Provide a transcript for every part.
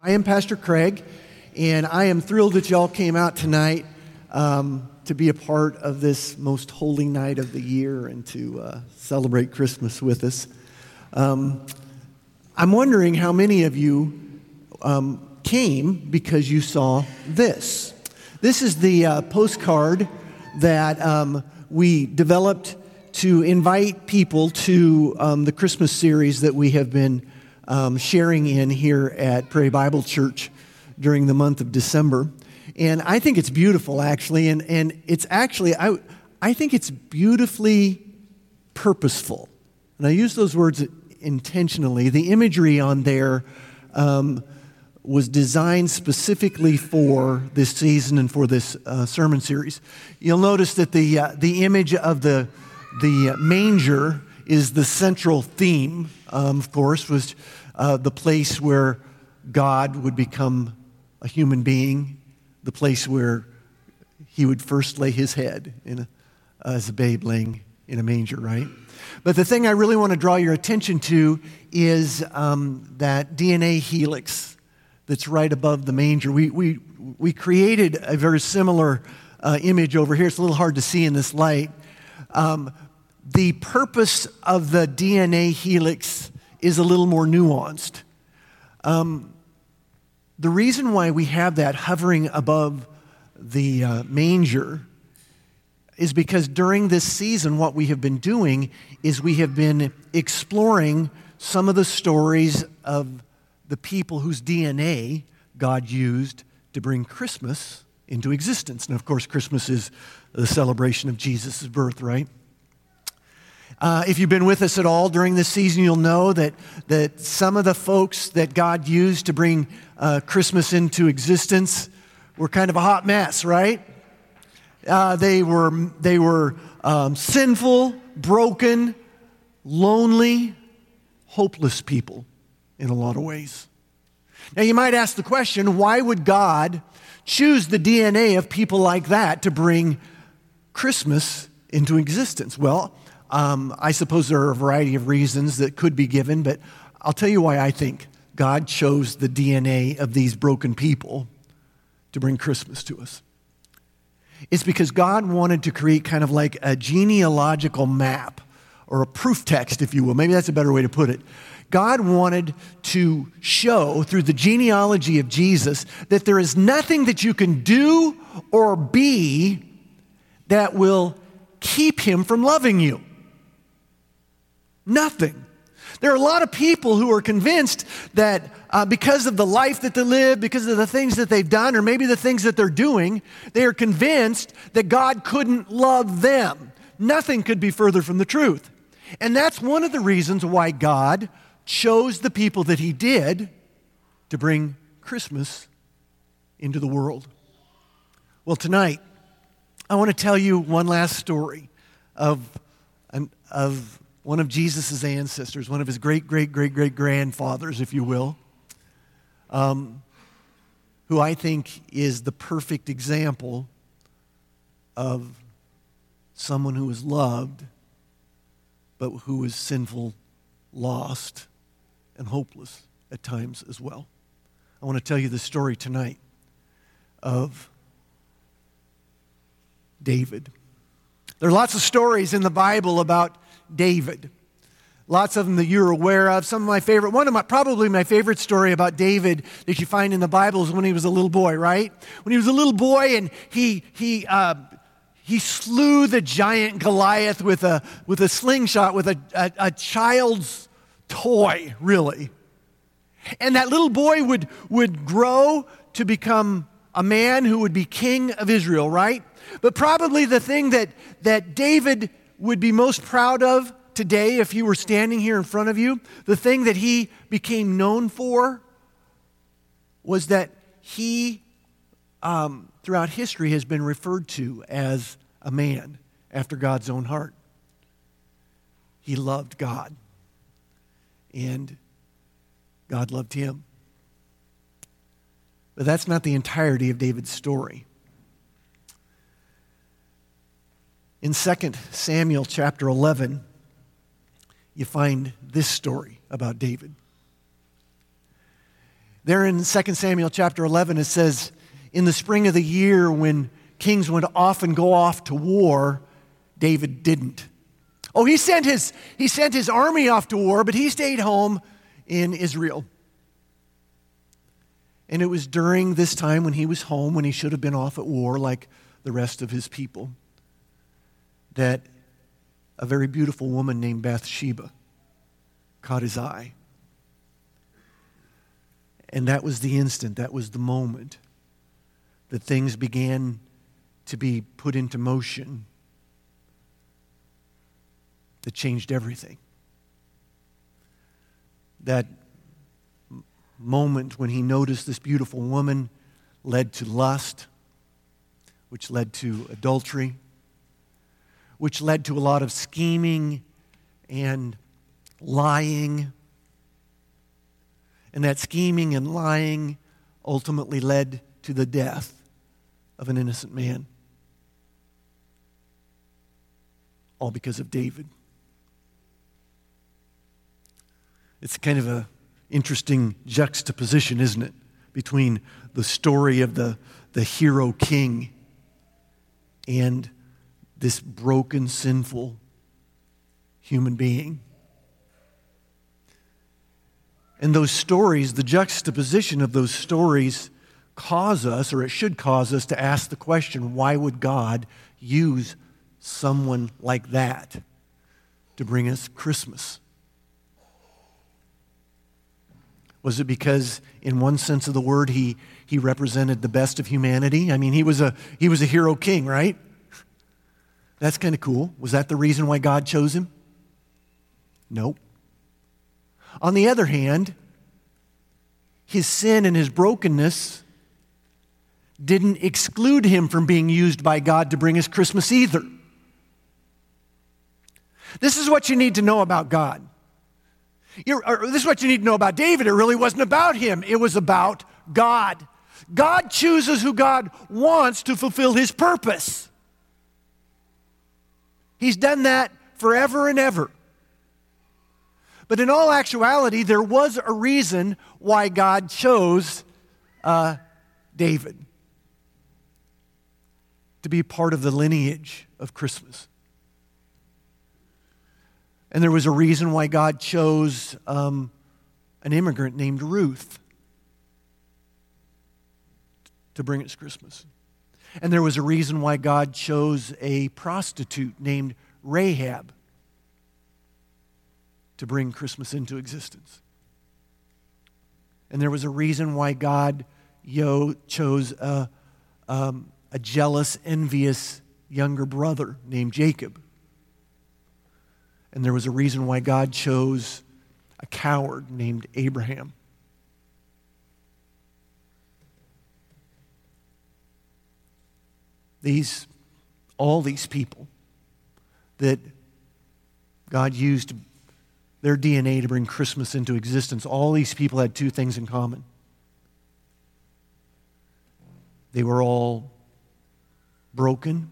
I am Pastor Craig, and I am thrilled that y'all came out tonight um, to be a part of this most holy night of the year and to uh, celebrate Christmas with us. Um, I'm wondering how many of you um, came because you saw this. This is the uh, postcard that um, we developed to invite people to um, the Christmas series that we have been um, sharing in here at Prairie Bible Church during the month of December. And I think it's beautiful, actually. And, and it's actually, I, I think it's beautifully purposeful. And I use those words intentionally. The imagery on there um, was designed specifically for this season and for this uh, sermon series. You'll notice that the, uh, the image of the, the manger is the central theme, um, of course, was uh, the place where God would become a human being, the place where he would first lay his head a, as a babe laying in a manger, right? But the thing I really want to draw your attention to is um, that DNA helix that's right above the manger. We, we, we created a very similar uh, image over here. It's a little hard to see in this light. Um, the purpose of the DNA helix is a little more nuanced. Um, the reason why we have that hovering above the uh, manger is because during this season, what we have been doing is we have been exploring some of the stories of the people whose DNA God used to bring Christmas into existence. And of course, Christmas is the celebration of Jesus' birth, right? Uh, if you've been with us at all during this season, you'll know that, that some of the folks that God used to bring uh, Christmas into existence were kind of a hot mess, right? Uh, they were, they were um, sinful, broken, lonely, hopeless people in a lot of ways. Now, you might ask the question why would God choose the DNA of people like that to bring Christmas into existence? Well, um, I suppose there are a variety of reasons that could be given, but I'll tell you why I think God chose the DNA of these broken people to bring Christmas to us. It's because God wanted to create kind of like a genealogical map or a proof text, if you will. Maybe that's a better way to put it. God wanted to show through the genealogy of Jesus that there is nothing that you can do or be that will keep him from loving you. Nothing. There are a lot of people who are convinced that uh, because of the life that they live, because of the things that they've done, or maybe the things that they're doing, they are convinced that God couldn't love them. Nothing could be further from the truth. And that's one of the reasons why God chose the people that He did to bring Christmas into the world. Well, tonight, I want to tell you one last story of, of one of Jesus' ancestors, one of his great, great, great, great grandfathers, if you will, um, who I think is the perfect example of someone who was loved, but who was sinful, lost, and hopeless at times as well. I want to tell you the story tonight of David. There are lots of stories in the Bible about David. Lots of them that you're aware of. Some of my favorite, one of my, probably my favorite story about David that you find in the Bible is when he was a little boy, right? When he was a little boy and he, he, uh, he slew the giant Goliath with a, with a slingshot, with a, a, a child's toy, really. And that little boy would, would grow to become a man who would be king of Israel, right? But probably the thing that, that David would be most proud of today if he were standing here in front of you, the thing that he became known for was that he, um, throughout history, has been referred to as a man after God's own heart. He loved God, and God loved him. But that's not the entirety of David's story. In 2 Samuel chapter 11, you find this story about David. There in 2 Samuel chapter 11, it says, In the spring of the year when kings would often go off to war, David didn't. Oh, he sent his, he sent his army off to war, but he stayed home in Israel. And it was during this time when he was home, when he should have been off at war like the rest of his people, that a very beautiful woman named Bathsheba caught his eye. And that was the instant, that was the moment that things began to be put into motion that changed everything. That moment when he noticed this beautiful woman led to lust, which led to adultery, which led to a lot of scheming and lying. And that scheming and lying ultimately led to the death of an innocent man. All because of David. It's kind of a interesting juxtaposition, isn't it? Between the story of the, the hero king and this broken, sinful human being. And those stories, the juxtaposition of those stories, cause us, or it should cause us, to ask the question why would God use someone like that to bring us Christmas? Was it because, in one sense of the word, he, he represented the best of humanity? I mean, he was a, he was a hero king, right? That's kind of cool. Was that the reason why God chose him? Nope. On the other hand, his sin and his brokenness didn't exclude him from being used by God to bring us Christmas either. This is what you need to know about God. This is what you need to know about David. It really wasn't about him, it was about God. God chooses who God wants to fulfill his purpose. He's done that forever and ever. But in all actuality, there was a reason why God chose uh, David to be part of the lineage of Christmas. And there was a reason why God chose um, an immigrant named Ruth to bring us Christmas. And there was a reason why God chose a prostitute named Rahab to bring Christmas into existence. And there was a reason why God yo, chose a, um, a jealous, envious younger brother named Jacob and there was a reason why God chose a coward named Abraham. These, all these people that God used their DNA to bring Christmas into existence, all these people had two things in common. They were all broken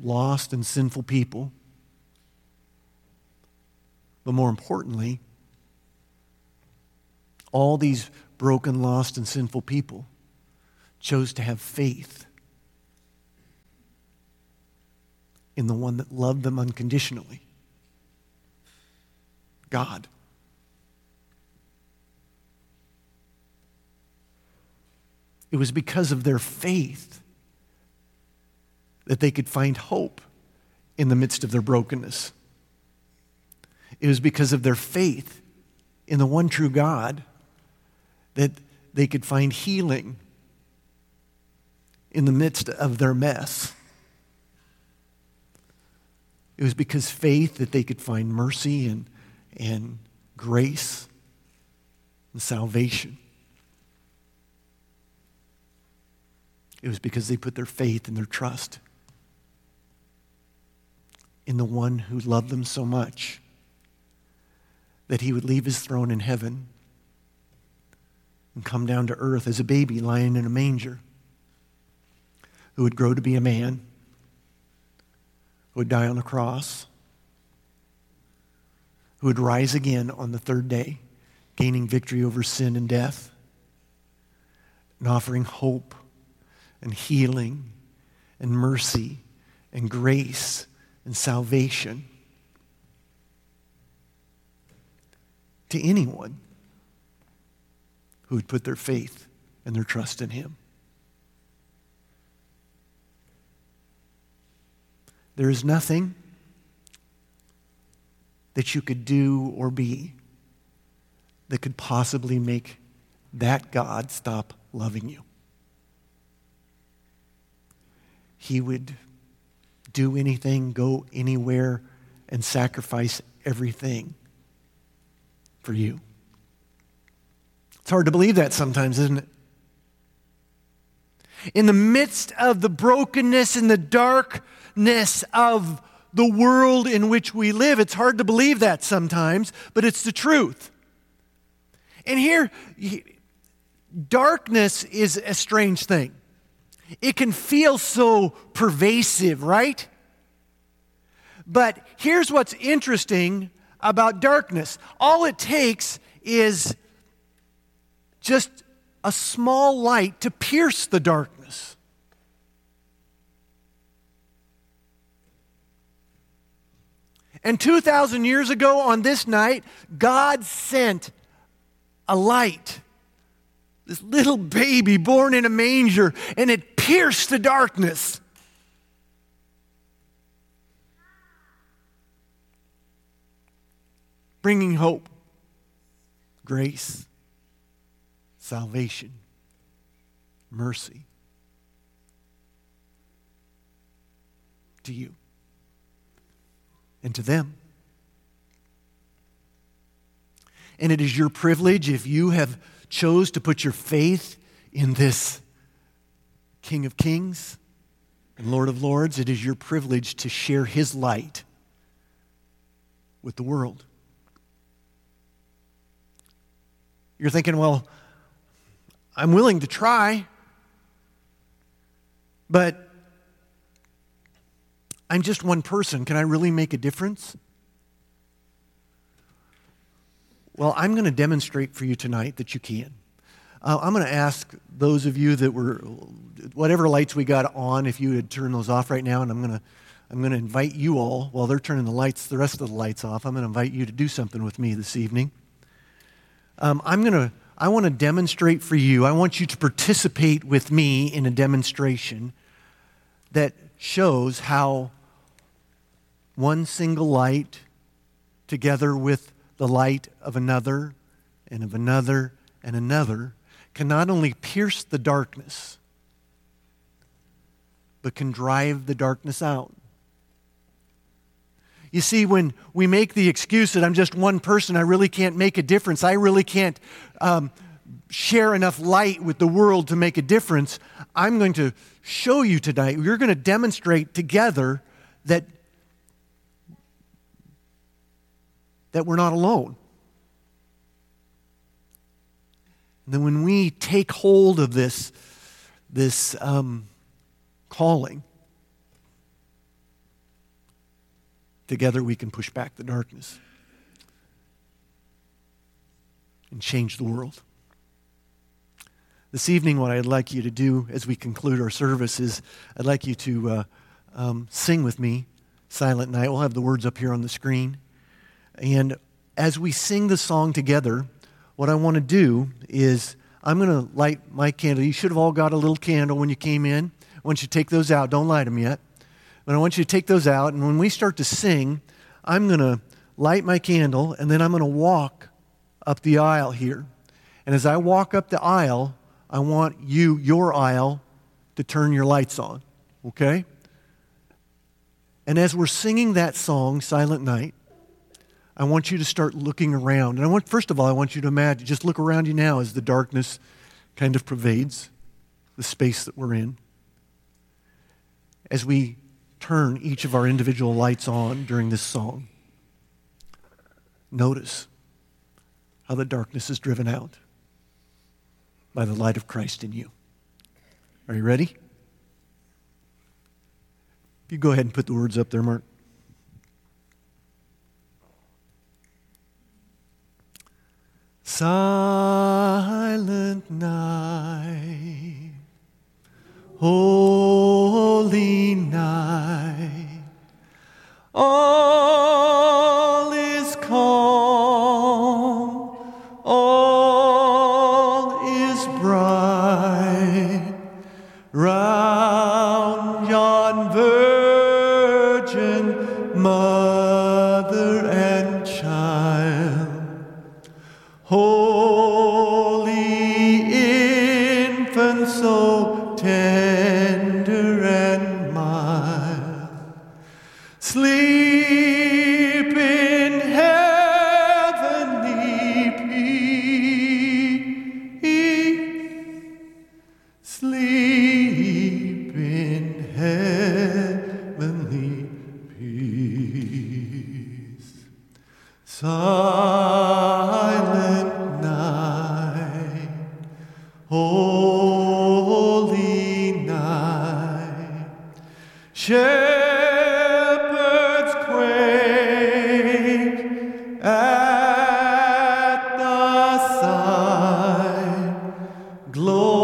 lost and sinful people. But more importantly, all these broken, lost, and sinful people chose to have faith in the one that loved them unconditionally God. It was because of their faith that they could find hope in the midst of their brokenness. It was because of their faith in the one true God that they could find healing in the midst of their mess. It was because faith that they could find mercy and, and grace and salvation. It was because they put their faith and their trust in the one who loved them so much that he would leave his throne in heaven and come down to earth as a baby lying in a manger, who would grow to be a man, who would die on a cross, who would rise again on the third day gaining victory over sin and death, and offering hope and healing and mercy and grace and salvation to anyone who would put their faith and their trust in Him. There is nothing that you could do or be that could possibly make that God stop loving you. He would do anything, go anywhere, and sacrifice everything for you. It's hard to believe that sometimes, isn't it? In the midst of the brokenness and the darkness of the world in which we live, it's hard to believe that sometimes, but it's the truth. And here, darkness is a strange thing. It can feel so pervasive, right? But here's what's interesting about darkness all it takes is just a small light to pierce the darkness. And 2,000 years ago on this night, God sent a light. This little baby born in a manger, and it pierced the darkness. Bringing hope, grace, salvation, mercy to you and to them. And it is your privilege if you have chose to put your faith in this King of Kings and Lord of Lords, it is your privilege to share his light with the world. You're thinking, well, I'm willing to try, but I'm just one person. Can I really make a difference? Well, I'm going to demonstrate for you tonight that you can. Uh, I'm going to ask those of you that were, whatever lights we got on, if you would turn those off right now, and I'm going to, I'm going to invite you all, while they're turning the lights, the rest of the lights off, I'm going to invite you to do something with me this evening. Um, I'm going to, I want to demonstrate for you, I want you to participate with me in a demonstration that shows how one single light, together with the light of another and of another and another can not only pierce the darkness, but can drive the darkness out. You see, when we make the excuse that I'm just one person, I really can't make a difference, I really can't um, share enough light with the world to make a difference, I'm going to show you tonight, we're going to demonstrate together that that we're not alone. And then when we take hold of this, this um, calling, together we can push back the darkness and change the world. This evening, what I'd like you to do as we conclude our service is I'd like you to uh, um, sing with me, Silent Night. We'll have the words up here on the screen. And as we sing the song together, what I want to do is I'm going to light my candle. You should have all got a little candle when you came in. Want you take those out. Don't light them yet. But I want you to take those out. And when we start to sing, I'm going to light my candle and then I'm going to walk up the aisle here. And as I walk up the aisle, I want you, your aisle, to turn your lights on. Okay? And as we're singing that song, Silent Night, I want you to start looking around. And I want, first of all, I want you to imagine, just look around you now as the darkness kind of pervades the space that we're in. As we turn each of our individual lights on during this song, notice how the darkness is driven out by the light of Christ in you. Are you ready? You go ahead and put the words up there, Mark. Silent night, holy night, all sleep glory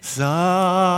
Silent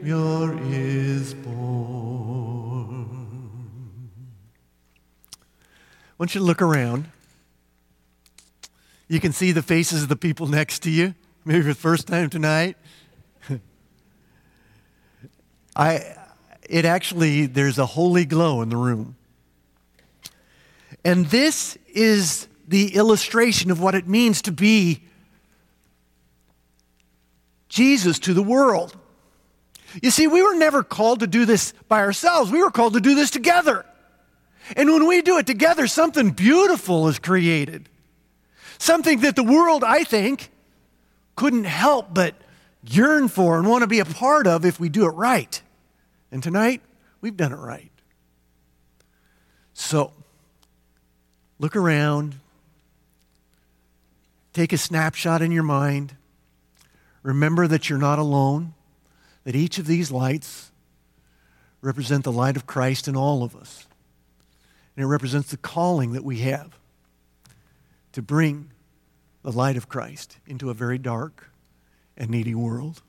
Savior is born. Want you look around. You can see the faces of the people next to you, maybe for the first time tonight. I, it actually, there's a holy glow in the room. And this is the illustration of what it means to be Jesus to the world. You see, we were never called to do this by ourselves, we were called to do this together. And when we do it together, something beautiful is created. Something that the world, I think, couldn't help but yearn for and want to be a part of if we do it right. And tonight, we've done it right. So, look around, take a snapshot in your mind. Remember that you're not alone, that each of these lights represent the light of Christ in all of us. And it represents the calling that we have to bring the light of Christ into a very dark and needy world.